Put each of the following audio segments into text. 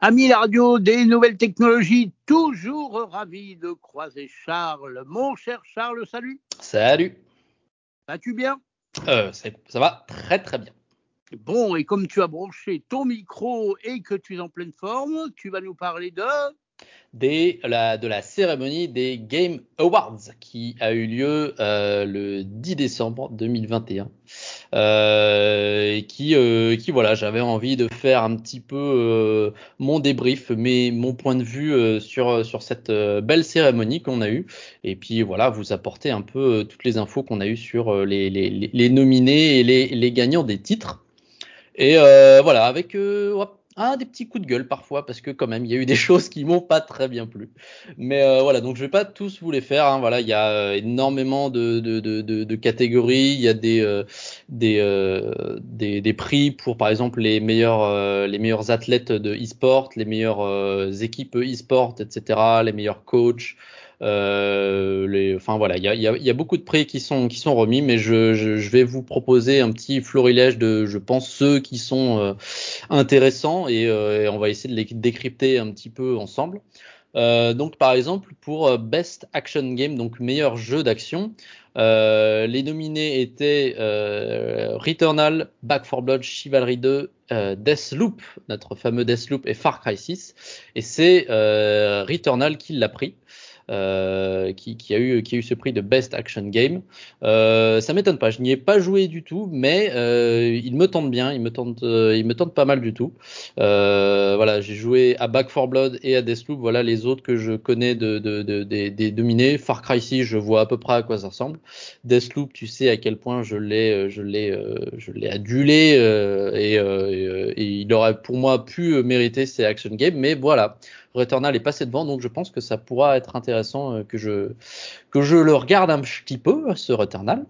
Amis la radio des nouvelles technologies, toujours ravi de croiser Charles. Mon cher Charles, salut. Salut. Vas-tu bien? Euh, Ça va très très bien. Bon, et comme tu as branché ton micro et que tu es en pleine forme, tu vas nous parler de de la cérémonie des Game Awards qui a eu lieu euh, le 10 décembre 2021 euh, et qui, euh, qui voilà, j'avais envie de faire un petit peu mon débrief, mais mon point de vue sur sur cette belle cérémonie qu'on a eue et puis voilà, vous apporter un peu toutes les infos qu'on a eues sur les, nominés et les gagnants des titres. Et voilà, avec ah, des petits coups de gueule parfois parce que quand même il y a eu des choses qui m'ont pas très bien plu. Mais euh, voilà, donc je vais pas tous vous les faire. Hein. Voilà, il y a euh, énormément de, de, de, de, catégories. Il y a des euh, des, des, des prix pour par exemple les meilleurs les meilleurs athlètes de e-sport, les meilleures équipes e-sport, etc. Les meilleurs coachs. Euh, les, enfin voilà, il y a, y, a, y a, beaucoup de prix qui sont qui sont remis, mais je, je, je, vais vous proposer un petit florilège de, je pense, ceux qui sont euh, intéressants et, euh, et, on va essayer de les décrypter un petit peu ensemble. Euh, donc par exemple pour Best Action Game, donc meilleur jeu d'action, les nominés étaient Returnal, Back 4 Blood, Chivalry 2, Deathloop, notre fameux Deathloop et Far Cry 6, et c'est Returnal qui l'a pris. Euh, qui, a eu, ce prix de Best Action Game. Euh, ça m'étonne pas, je n'y ai pas joué du tout, mais euh, il me tente bien, il me tente, il me tente pas mal du tout. Voilà, j'ai joué à Back 4 Blood et à Deathloop, voilà les autres que je connais de, de, de, des dominés. Far Cry 6, je vois à peu près à quoi ça ressemble. Deathloop, tu sais à quel point je l'ai, je l'ai, je l'ai adulé et, il aurait pour moi pu mériter ces Action Games, mais voilà. Returnal est passé devant, donc je pense que ça pourra être intéressant euh, que je, que je le regarde un petit peu, ce Returnal.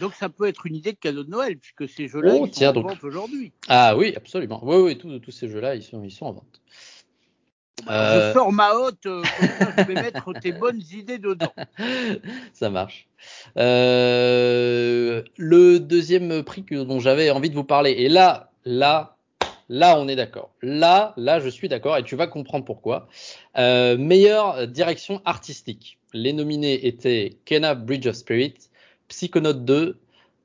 Donc ça peut être une idée de cadeau de Noël, puisque ces jeux-là oh, sont en vente aujourd'hui. Ah oui, absolument. Oui, oui, tous, tous ces jeux-là, ils sont, ils sont en vente. Euh... Je sors ma hotte, euh, je vais mettre tes bonnes idées dedans. Ça marche. Euh, le deuxième prix que, dont j'avais envie de vous parler, et là, là, Là, on est d'accord. Là, là, je suis d'accord et tu vas comprendre pourquoi. Euh, meilleure direction artistique. Les nominés étaient Kena Bridge of Spirit, Psychonaut 2,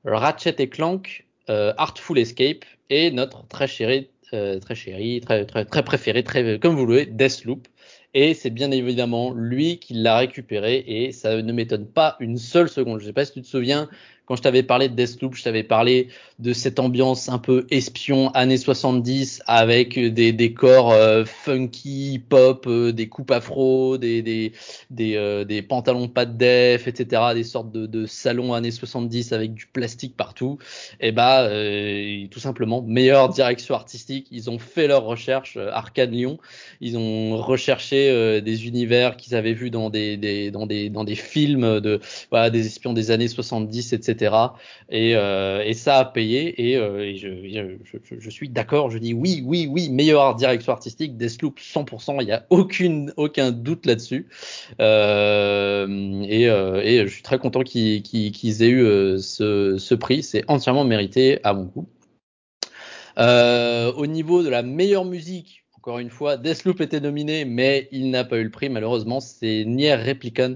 Ratchet et Clank, euh, Artful Escape et notre très chéri, euh, très chéri, très, très, très préféré, très, comme vous le voulez, Deathloop. Et c'est bien évidemment lui qui l'a récupéré et ça ne m'étonne pas une seule seconde. Je ne sais pas si tu te souviens, quand je t'avais parlé de Deathloop, je t'avais parlé de cette ambiance un peu espion années 70 avec des décors euh, funky, pop, euh, des coupes afro, des des des, euh, des pantalons pas de def, etc. Des sortes de, de salons années 70 avec du plastique partout. Et bah tout simplement meilleure direction artistique. Ils ont fait leur recherche Arcade Lyon. Ils ont recherché des univers qu'ils avaient vus dans des, des dans des dans des films de voilà, des espions des années 70, etc. Et, euh, et ça a payé et, euh, je, suis d'accord, je dis oui, oui, oui, meilleure direction artistique, Deathloop 100%, il n'y a aucune, aucun doute là-dessus. Euh, et, je suis très content qu'ils aient eu ce, prix, c'est entièrement mérité à mon goût. Au niveau de la meilleure musique, encore une fois, Deathloop était nominé, mais il n'a pas eu le prix. Malheureusement, c'est Nier Replicant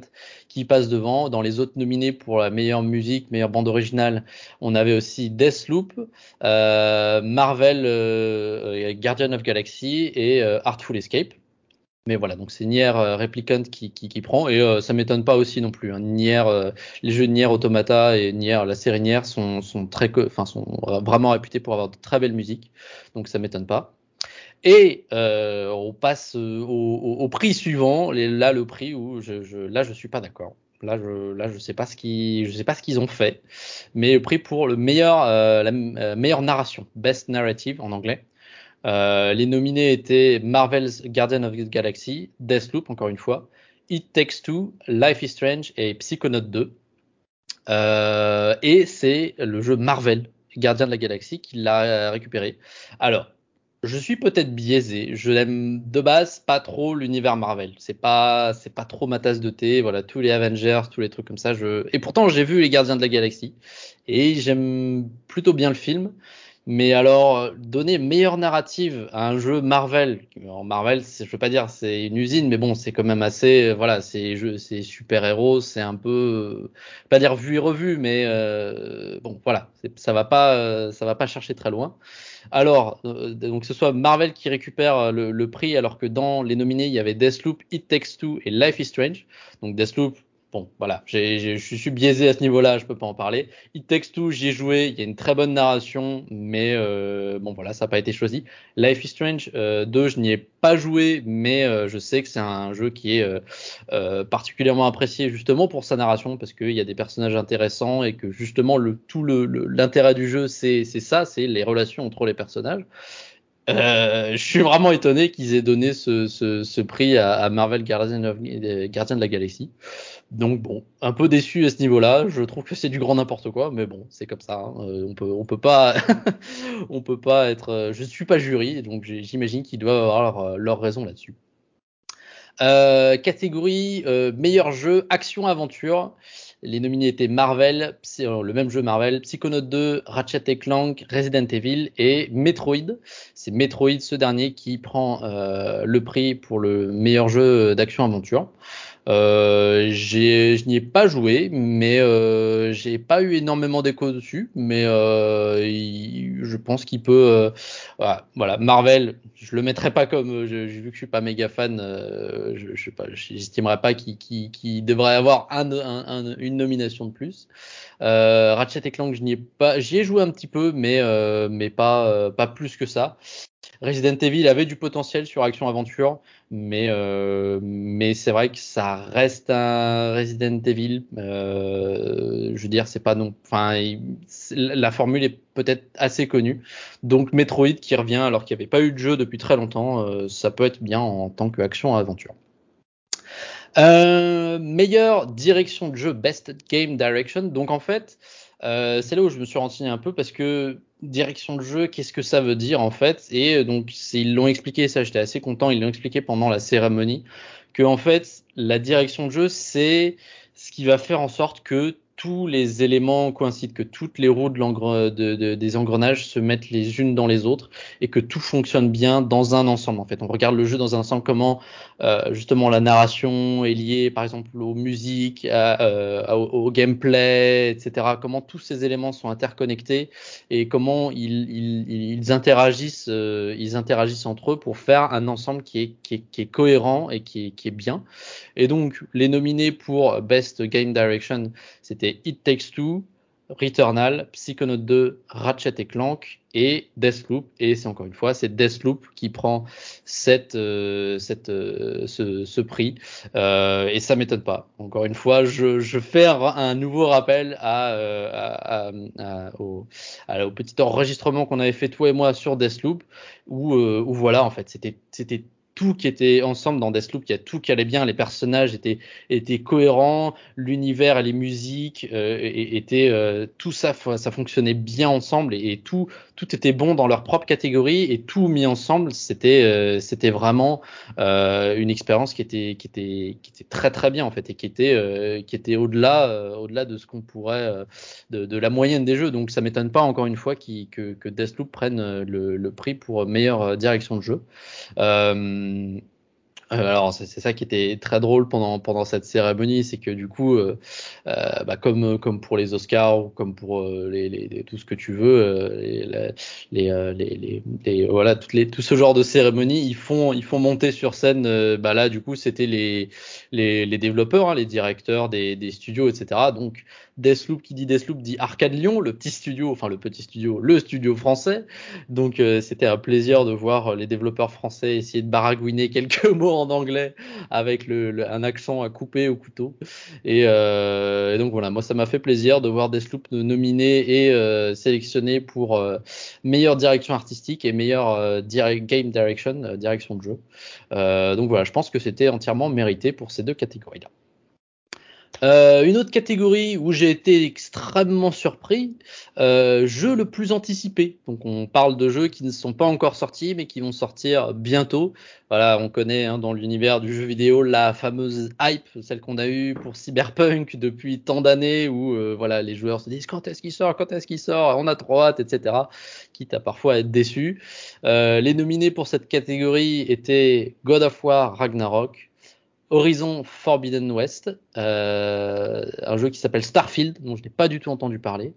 qui passe devant. Dans les autres nominés pour la meilleure musique, meilleure bande originale, on avait aussi Deathloop, euh, Marvel, euh, Guardian of Galaxy et euh, Artful Escape. Mais voilà, donc c'est Nier Replicant qui, qui, qui, prend et ça m'étonne pas aussi non plus. Hein. Nier, les jeux Nier Automata et Nier, la série Nier sont, sont très, enfin sont vraiment réputés pour avoir de très belles musiques, donc ça m'étonne pas. Et euh, on passe euh, au, prix suivant. Là, le prix où je, je là, je suis pas d'accord. Là, je, là, je sais pas ce qui, je sais pas ce qu'ils ont fait, mais le prix pour le meilleur, euh, la meilleure narration, best narrative en anglais. Les nominés étaient Marvel's Guardian of the Galaxy, Deathloop encore une fois, It Takes Two, Life is Strange et Psychonaut 2. Euh, et c'est le jeu Marvel, Gardien de la Galaxie, qui l'a récupéré. Alors, je suis peut-être biaisé. Je n'aime de base pas trop l'univers Marvel. C'est pas, c'est pas trop ma tasse de thé. Voilà, tous les Avengers, tous les trucs comme ça. Je... Et pourtant, j'ai vu les Gardiens de la Galaxie et j'aime plutôt bien le film. Mais alors, donner meilleure narrative à un jeu Marvel, en Marvel, je veux pas dire c'est une usine, mais bon, c'est quand même assez, voilà, c'est c'est super héros, c'est un peu, pas dire vu et revu, mais euh, bon, voilà, ça va pas, ça va pas chercher très loin. Alors, euh, donc ce soit Marvel qui récupère le, le, prix, alors que dans les nominés, il y avait Deathloop, It Takes Two et Life is Strange. Donc Deathloop, bon, voilà, je suis biaisé à ce niveau-là, je peux pas en parler. It Takes Two, j'y ai joué, il y a une très bonne narration, mais euh, bon, voilà, ça n'a pas été choisi. Life is Strange euh, 2, je n'y ai pas joué, mais euh, je sais que c'est un jeu qui est euh, euh, particulièrement apprécié justement pour sa narration, parce qu'il y a des personnages intéressants et que justement le tout l'intérêt du jeu, c'est ça, c'est les relations entre les personnages. Euh, je suis vraiment étonné qu'ils aient donné ce, prix à, Marvel Guardian, de la Galaxie. Donc bon, un peu déçu à ce niveau-là. Je trouve que c'est du grand n'importe quoi, mais bon, c'est comme ça. Hein. Euh, on peut, on peut pas, on peut pas être. Euh, je suis pas jury, donc j'imagine qu'ils doivent avoir leur, leur raison là-dessus. Euh, catégorie euh, meilleur jeu action aventure. Les nominés étaient Marvel, le même jeu Marvel, Psychonaut 2, Ratchet Clank, Resident Evil et Metroid. C'est Metroid ce dernier qui prend euh, le prix pour le meilleur jeu d'action aventure. Euh, je n'y ai pas joué, mais euh, j'ai pas eu énormément d'écho dessus. Mais euh, je pense qu'il peut. Euh, voilà, voilà, Marvel, je le mettrai pas comme. J'ai vu que je suis pas méga fan. Euh, je, je sais pas, pas qu'il qu devrait avoir un, une nomination de plus. Ratchet et Clank, je n'y ai pas. J'y ai joué un petit peu, mais mais pas pas plus que ça. Resident Evil avait du potentiel sur action aventure, mais euh, mais c'est vrai que ça reste un Resident Evil. Euh, je veux dire, c'est pas non. Enfin, la formule est peut-être assez connue. Donc Metroid qui revient alors qu'il n'y avait pas eu de jeu depuis très longtemps, euh, ça peut être bien en tant qu'action aventure. Euh, meilleure direction de jeu, best game direction. Donc en fait, euh, c'est là où je me suis renseigné un peu parce que direction de jeu, qu'est-ce que ça veut dire en fait. Et donc ils l'ont expliqué, ça j'étais assez content, ils l'ont expliqué pendant la cérémonie, que en fait la direction de jeu c'est ce qui va faire en sorte que tous les éléments coïncident, que toutes les roues de de, de, des engrenages se mettent les unes dans les autres et que tout fonctionne bien dans un ensemble. En fait, on regarde le jeu dans un ensemble, comment euh, justement la narration est liée, par exemple, aux musiques, euh, au, au, gameplay, etc. Comment tous ces éléments sont interconnectés et comment ils, ils, ils interagissent, euh, ils interagissent entre eux pour faire un ensemble qui est, qui est, qui est cohérent et qui est, qui est bien. Et donc, les nominés pour Best Game Direction, c'était It Takes Two, Returnal, Psychonaut 2, Ratchet et Clank et Deathloop. Et c'est encore une fois, c'est Deathloop qui prend cette, euh, cette, euh, ce, prix. Euh, et ça m'étonne pas. Encore une fois, je, je fais un nouveau rappel à, à, au, petit enregistrement qu'on avait fait toi et moi sur Deathloop, où, où voilà, en fait, c'était tout qui était ensemble dans Deathloop, il y a tout qui allait bien, les personnages étaient, étaient cohérents, l'univers et les musiques euh, étaient euh, tout ça, ça fonctionnait bien ensemble et, tout, tout était bon dans leur propre catégorie et tout mis ensemble, c'était, euh, c'était vraiment euh, une expérience qui était, qui était, qui était très très bien en fait et qui était, euh, qui était au-delà, au-delà de ce qu'on pourrait, de, de, la moyenne des jeux. Donc ça m'étonne pas encore une fois qu que, que Deathloop prenne le, le, prix pour meilleure direction de jeu. Euh, alors c'est ça qui était très drôle pendant pendant cette cérémonie, c'est que du coup, euh, euh, bah, comme comme pour les Oscars ou comme pour euh, tout ce que tu veux, euh, voilà tout ce genre de cérémonies, ils font ils font monter sur scène. Euh, bah là du coup c'était les les, les développeurs, hein, les directeurs des, des studios, etc. Donc Deathloop qui dit Deathloop dit Arcade Lyon, le petit studio, enfin le petit studio, le studio français. Donc euh, c'était un plaisir de voir les développeurs français essayer de baragouiner quelques mots en anglais avec le, le, un accent à couper au couteau. Et, euh, et donc voilà, moi ça m'a fait plaisir de voir Deathloop nominé et euh, sélectionné pour euh, meilleure direction artistique et meilleure euh, game direction, euh, direction de jeu. donc voilà, je pense que c'était entièrement mérité pour ces deux catégories-là. Euh, une autre catégorie où j'ai été extrêmement surpris, euh, jeu le plus anticipé. Donc on parle de jeux qui ne sont pas encore sortis mais qui vont sortir bientôt. Voilà, on connaît hein, dans l'univers du jeu vidéo la fameuse hype, celle qu'on a eue pour Cyberpunk depuis tant d'années où euh, voilà les joueurs se disent quand est-ce qu'il sort, quand est-ce qu'il sort, on a trop hâte, etc. Quitte à parfois être déçus. Euh, les nominés pour cette catégorie étaient God of War Ragnarok, Horizon Forbidden West, euh, un jeu qui s'appelle Starfield, dont je n'ai pas du tout entendu parler.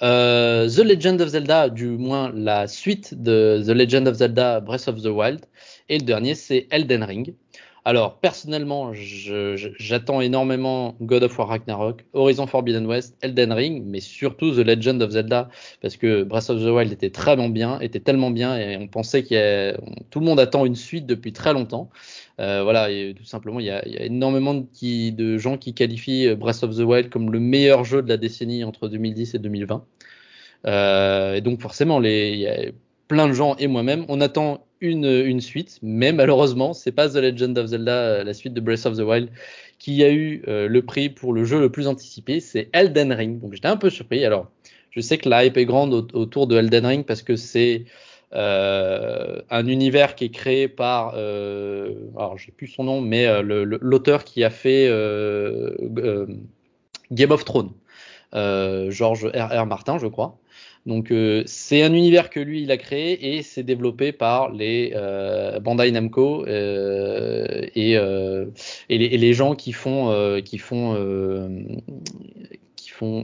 Euh, the Legend of Zelda, du moins la suite de The Legend of Zelda Breath of the Wild. Et le dernier, c'est Elden Ring. Alors, personnellement, j'attends énormément God of War Ragnarok, Horizon Forbidden West, Elden Ring, mais surtout The Legend of Zelda, parce que Breath of the Wild était très bien, était tellement bien, et on pensait qu'il tout le monde attend une suite depuis très longtemps. Euh, voilà, et tout simplement, il y a, y a énormément de, qui, de, gens qui qualifient Breath of the Wild comme le meilleur jeu de la décennie entre 2010 et 2020. Euh, et donc forcément, les, il y a plein de gens et moi-même, on attend une, une suite, mais malheureusement, c'est pas The Legend of Zelda, la suite de Breath of the Wild, qui a eu euh, le prix pour le jeu le plus anticipé, c'est Elden Ring. Donc j'étais un peu surpris. Alors, je sais que la hype est grande autour de Elden Ring parce que c'est euh, un univers qui est créé par, euh, alors j'ai plus son nom, mais euh, l'auteur qui a fait euh, Game of Thrones, George R. R. Martin, je crois. Donc c'est un univers que lui il a créé et c'est développé par les Bandai Namco et, et, les, gens qui font font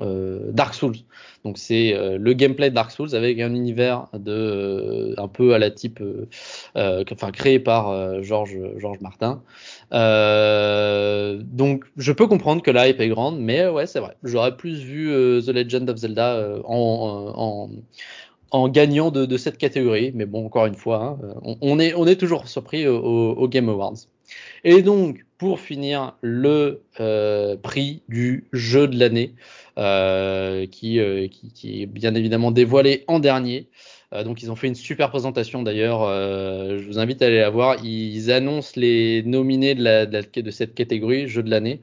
Dark Souls. Donc c'est euh, le gameplay de Dark Souls avec un univers de euh, un peu à la type, euh, enfin créé par George George Martin. donc je peux comprendre que la hype est grande, mais ouais c'est vrai. J'aurais plus vu The Legend of Zelda en, en, gagnant de, cette catégorie. Mais bon, encore une fois, hein, on, est, on est toujours surpris au, Game Awards. Et donc, pour finir, le euh, prix du jeu de l'année, euh, qui, euh, qui, qui, est bien évidemment dévoilé en dernier. Euh, donc ils ont fait une super présentation d'ailleurs. Euh, je vous invite à aller la voir. Ils annoncent les nominés de, cette catégorie jeu de l'année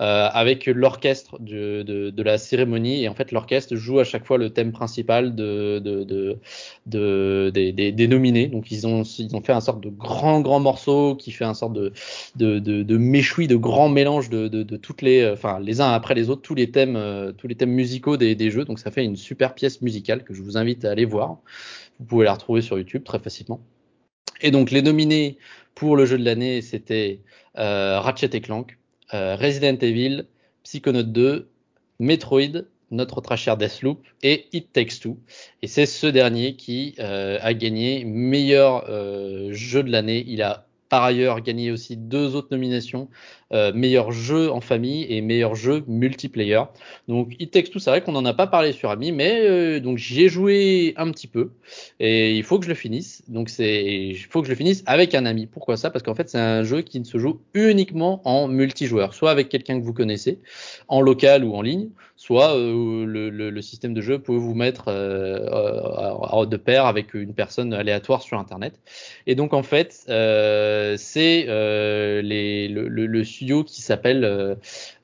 euh, avec l'orchestre de, la cérémonie. Et en fait, l'orchestre joue à chaque fois le thème principal de, de, de, des, nominés. Donc ils ont, ils ont fait un sorte de grand grand morceau qui fait un sorte de, de, de, méchoui, de grand mélange de, toutes les, enfin les uns après les autres, tous les thèmes, tous les thèmes musicaux des jeux. Donc ça fait une super pièce musicale que je vous invite à aller voir. Vous pouvez la retrouver sur YouTube très facilement. Et donc les nominés pour le jeu de l'année, c'était euh, Ratchet et Clank, euh, Resident Evil, Psychonaut 2, Metroid, notre très cher Deathloop et It Takes Two. Et c'est ce dernier qui euh, a gagné meilleur jeu de l'année. Il a par ailleurs gagné aussi deux autres nominations, euh, meilleur jeu en famille et meilleur jeu multiplayer. Donc It Takes Two, c'est vrai qu'on n'en a pas parlé sur Ami, mais euh, donc j'y ai joué un petit peu et il faut que je le finisse. Donc c'est il faut que je le finisse avec un ami. Pourquoi ça? Parce qu'en fait c'est un jeu qui ne se joue uniquement en multijoueur, soit avec quelqu'un que vous connaissez, en local ou en ligne, soit euh, le, le, le, système de jeu peut vous mettre euh, de pair avec une personne aléatoire sur Internet. Et donc en fait euh, c'est euh, le, le, studio qui s'appelle euh,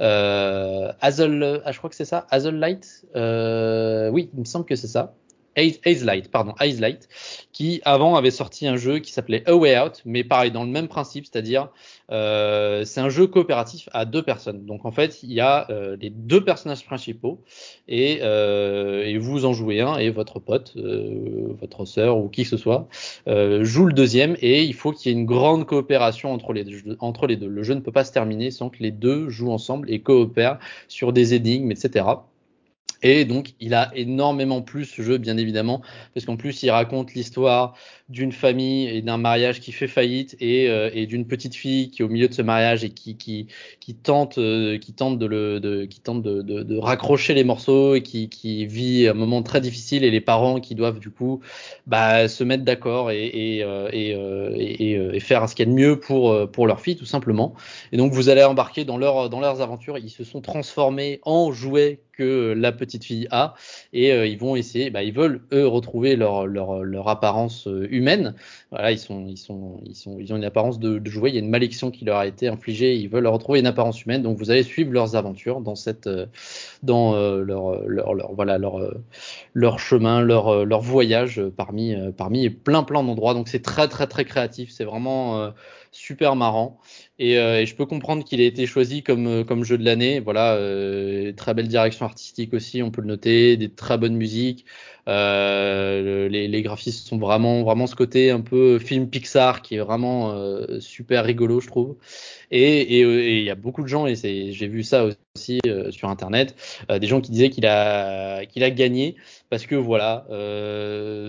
euh Hazel, ah, je crois que c'est ça, Hazel Light. oui, il me semble que c'est ça. Haze Light, pardon, Haze Light, qui avant avait sorti un jeu qui s'appelait A Way Out, mais pareil dans le même principe, c'est-à-dire euh, c'est un jeu coopératif à deux personnes. Donc en fait, il y a euh, les deux personnages principaux et, euh, et, vous en jouez un et votre pote, euh, votre sœur ou qui que ce soit euh, joue le deuxième et il faut qu'il y ait une grande coopération entre les, deux, entre les deux. Le jeu ne peut pas se terminer sans que les deux jouent ensemble et coopèrent sur des énigmes, etc. Et donc, il a énormément plus ce jeu, bien évidemment, parce qu'en plus, il raconte l'histoire d'une famille et d'un mariage qui fait faillite et, euh, d'une petite fille qui est au milieu de ce mariage et qui, tente, euh, de, raccrocher les morceaux et qui, vit un moment très difficile et les parents qui doivent du coup bah, se mettre d'accord et, et, euh, et, faire ce qu'il y a de mieux pour, leur fille, tout simplement. Et donc, vous allez embarquer dans, dans leurs aventures. Ils se sont transformés en jouets que la petite petite fille A, et ils vont essayer, bah, ils veulent eux retrouver leur leur, leur apparence humaine. Voilà, ils sont ils sont ils sont ils ont une apparence de, de. Il y a une malédiction qui leur a été infligée. Ils veulent retrouver une apparence humaine. Donc vous allez suivre leurs aventures dans cette dans leur, leur, leur voilà leur leur chemin, leur leur voyage parmi parmi plein plein d'endroits. Donc c'est très très très créatif. C'est vraiment super marrant. Euh, et, je peux comprendre qu'il ait été choisi comme, euh, comme jeu de l'année. Voilà, euh, très belle direction artistique aussi, on peut le noter, des très bonnes musiques. les, les graphismes sont vraiment, vraiment ce côté un peu film Pixar qui est vraiment super rigolo, je trouve. Et il y a beaucoup de gens, et j'ai vu ça aussi sur Internet, des gens qui disaient qu'il a, qu'il a gagné parce que voilà,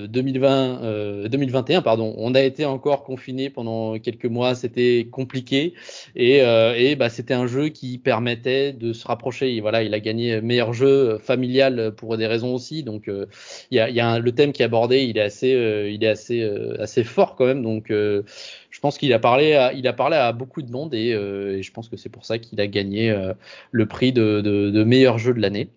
2020, 2021, pardon, on a été encore confiné pendant quelques mois, c'était compliqué. Et, euh, et bah, c'était un jeu qui permettait de se rapprocher. Et voilà, il a gagné meilleur jeu familial pour des raisons aussi. Donc euh, il y a, y a le thème qui est abordé, il est assez, euh, il est assez, assez fort quand même. Donc je pense qu'il a parlé, à, il a parlé à beaucoup de monde et, et je pense que c'est pour ça qu'il a gagné le prix de, de, de meilleur jeu de l'année.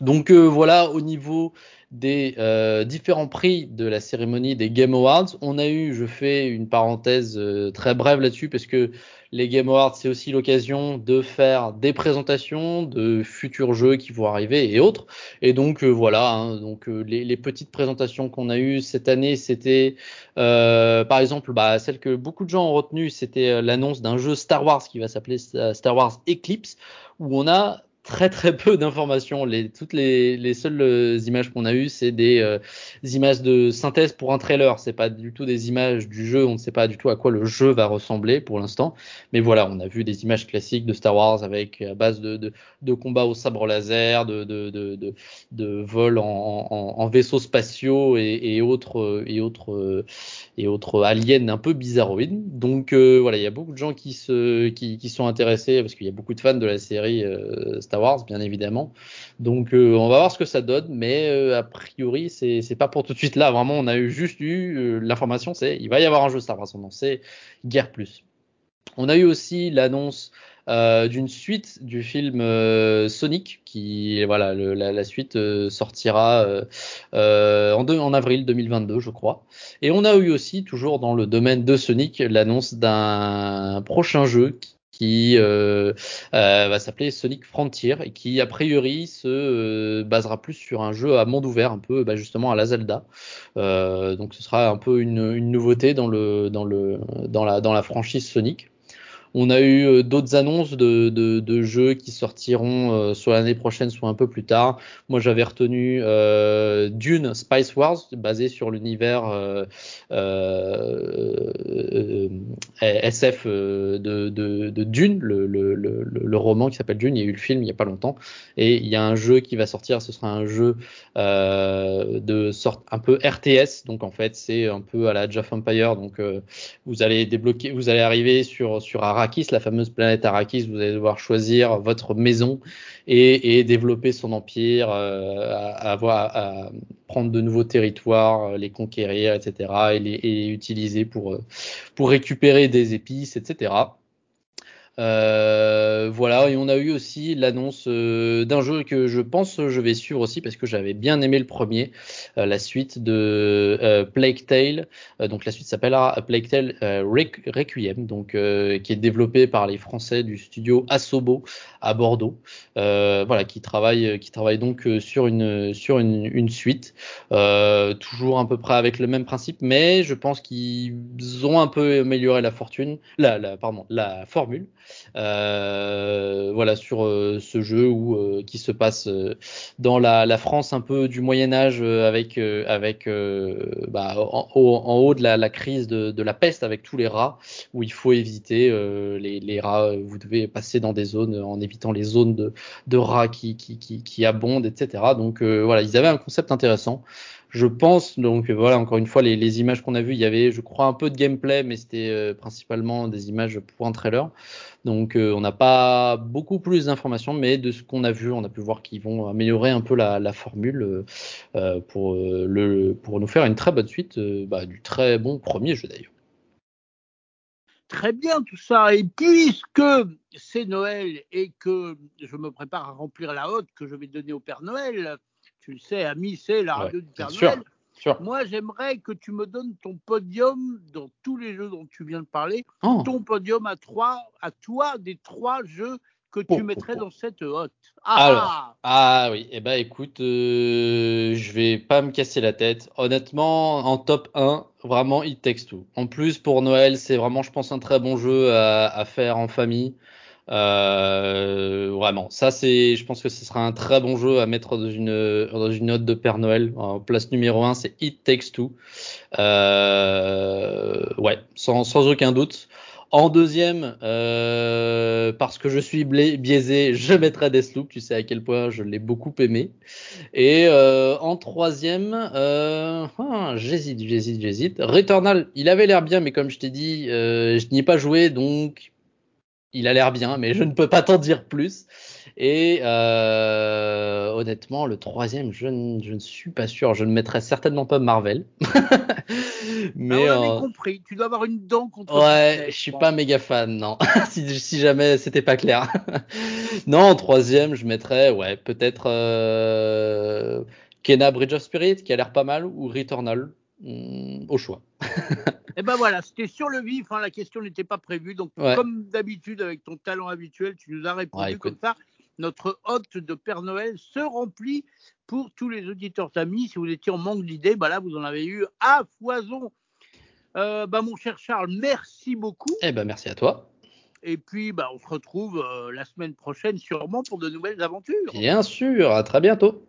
Donc voilà, au niveau des euh, différents prix de la cérémonie des Game Awards. On a eu, je fais une parenthèse euh, très brève là-dessus parce que les Game Awards, c'est aussi l'occasion de faire des présentations de futurs jeux qui vont arriver et autres. Et donc euh, voilà, hein, donc les, les, petites présentations qu'on a eues cette année, c'était par exemple bah, celle que beaucoup de gens ont retenue, c'était l'annonce d'un jeu Star Wars qui va s'appeler Star Wars Eclipse, où on a très très peu d'informations. Les, toutes les, les seules euh, images qu'on a eues, c'est des, euh, images de synthèse pour un trailer. C'est pas du tout des images du jeu. On ne sait pas du tout à quoi le jeu va ressembler pour l'instant. Mais voilà, on a vu des images classiques de Star Wars avec à base de, de, de combats au sabre laser, de, de, de, de vol en, en, en, vaisseaux spatiaux et, et autres et autres et autres aliens un peu bizarroïdes. Donc euh, voilà, il y a beaucoup de gens qui se qui, qui sont intéressés parce qu'il y a beaucoup de fans de la série Star Wars, bien évidemment. Donc euh, on va voir ce que ça donne, mais euh, a priori c'est pas pour tout de suite là. Vraiment, on a eu juste eu euh, l'information, c'est il va y avoir un jeu Star Wars. On c'est Guerre plus. On a eu aussi l'annonce d'une suite du film Sonic, qui voilà la, suite sortira en, en avril 2022, je crois. Et on a eu aussi toujours dans le domaine de Sonic l'annonce d'un prochain jeu qui qui euh, euh, va s'appeler Sonic Frontier et qui a priori se euh, basera plus sur un jeu à monde ouvert, un peu bah, justement à la Zelda. donc ce sera un peu une, une nouveauté dans le dans le dans la dans la franchise Sonic. On a eu euh, d'autres annonces de, jeux qui sortiront euh, soit l'année prochaine, soit un peu plus tard. Moi, j'avais retenu euh, Dune Spice Wars, basé sur l'univers SF de, Dune, le, roman qui s'appelle Dune. Il y a eu le film il n'y a pas longtemps. Et il y a un jeu qui va sortir. Ce sera un jeu de sorte un peu RTS. Donc, en fait, c'est un peu à la of Empire. Donc, vous allez débloquer, vous allez arriver sur, sur La fameuse planète Arrakis, vous allez devoir choisir votre maison et, développer son empire, euh, prendre de nouveaux territoires, euh, les conquérir, etc. et les, utiliser pour, euh, pour récupérer des épices, etc. Euh, voilà, et on a eu aussi l'annonce euh, d'un jeu que je pense je vais suivre aussi parce que j'avais bien aimé le premier, euh, la suite de Plague Tale. donc la suite s'appellera Plague Tale Requiem, donc qui est développé par les Français du studio Asobo à Bordeaux. voilà, qui travaille, qui travaille donc sur une sur une, une suite, toujours à peu près avec le même principe, mais je pense qu'ils ont un peu amélioré la fortune, la, la pardon, la formule. Euh, voilà sur euh, ce jeu où euh, qui se passe dans la, la, France un peu du Moyen Âge avec avec bah, en, en, haut de la, la crise de, de, la peste avec tous les rats où il faut éviter les, les, rats. Vous devez passer dans des zones en évitant les zones de, de rats qui, qui, qui, qui abondent, etc. Donc voilà, ils avaient un concept intéressant. Je pense donc voilà encore une fois les, images qu'on a vues, il y avait je crois un peu de gameplay, mais c'était principalement des images pour un trailer. Donc euh, on n'a pas beaucoup plus d'informations, mais de ce qu'on a vu, on a pu voir qu'ils vont améliorer un peu la, formule euh, euh, pour nous faire une très bonne suite bah, du très bon premier jeu d'ailleurs. Très bien tout ça. Et puisque c'est Noël et que je me prépare à remplir la hotte que je vais donner au Père Noël, tu le sais, ami, c'est la radio du Père Noël. Sûr. Moi, j'aimerais que tu me donnes ton podium dans tous les jeux dont tu viens de parler, oh. ton podium à trois, à toi des trois jeux que tu oh, mettrais oh, dans cette hotte. Ah, ah oui, eh ben écoute, euh, je vais pas me casser la tête. Honnêtement, en top 1, vraiment It Takes Two. En plus, pour Noël, c'est vraiment, je pense, un très bon jeu à, à faire en famille. Euh, vraiment, ça c'est, je pense que ce sera un très bon jeu à mettre dans une dans note de Père Noël. En place numéro 1, c'est It Takes Two. Euh, ouais, sans, aucun doute. En deuxième, euh, parce que je suis biaisé, je mettrai Deathloop. Tu sais à quel point je l'ai beaucoup aimé. Et euh, en troisième, euh, ah, j'hésite, j'hésite, j'hésite. Returnal, il avait l'air bien, mais comme je t'ai dit, je n'y ai pas joué, donc il a l'air bien, mais je ne peux pas t'en dire plus. Et euh, honnêtement, le troisième, je ne, je ne, suis pas sûr. Je ne mettrai certainement pas Marvel. mais ah, on euh, compris. Tu dois avoir une dent contre. Ouais, je suis pas méga fan, non. si, si, jamais c'était pas clair. non, en troisième, je mettrais, ouais, peut-être euh, Kena Bridge of Spirit, qui a l'air pas mal, ou Returnal, hmm, au choix. Et eh ben voilà, c'était sur le vif, hein, la question n'était pas prévue. Donc, comme d'habitude, avec ton talent habituel, tu nous as répondu comme ça. Notre hôte de Père Noël se remplit pour tous les auditeurs amis. Si vous étiez en manque d'idées, bah là, vous en avez eu à foison. Euh, bah, mon cher Charles, merci beaucoup. Eh ben, merci à toi. Et puis, bah, on se retrouve euh, la semaine prochaine, sûrement, pour de nouvelles aventures. Bien sûr, à très bientôt.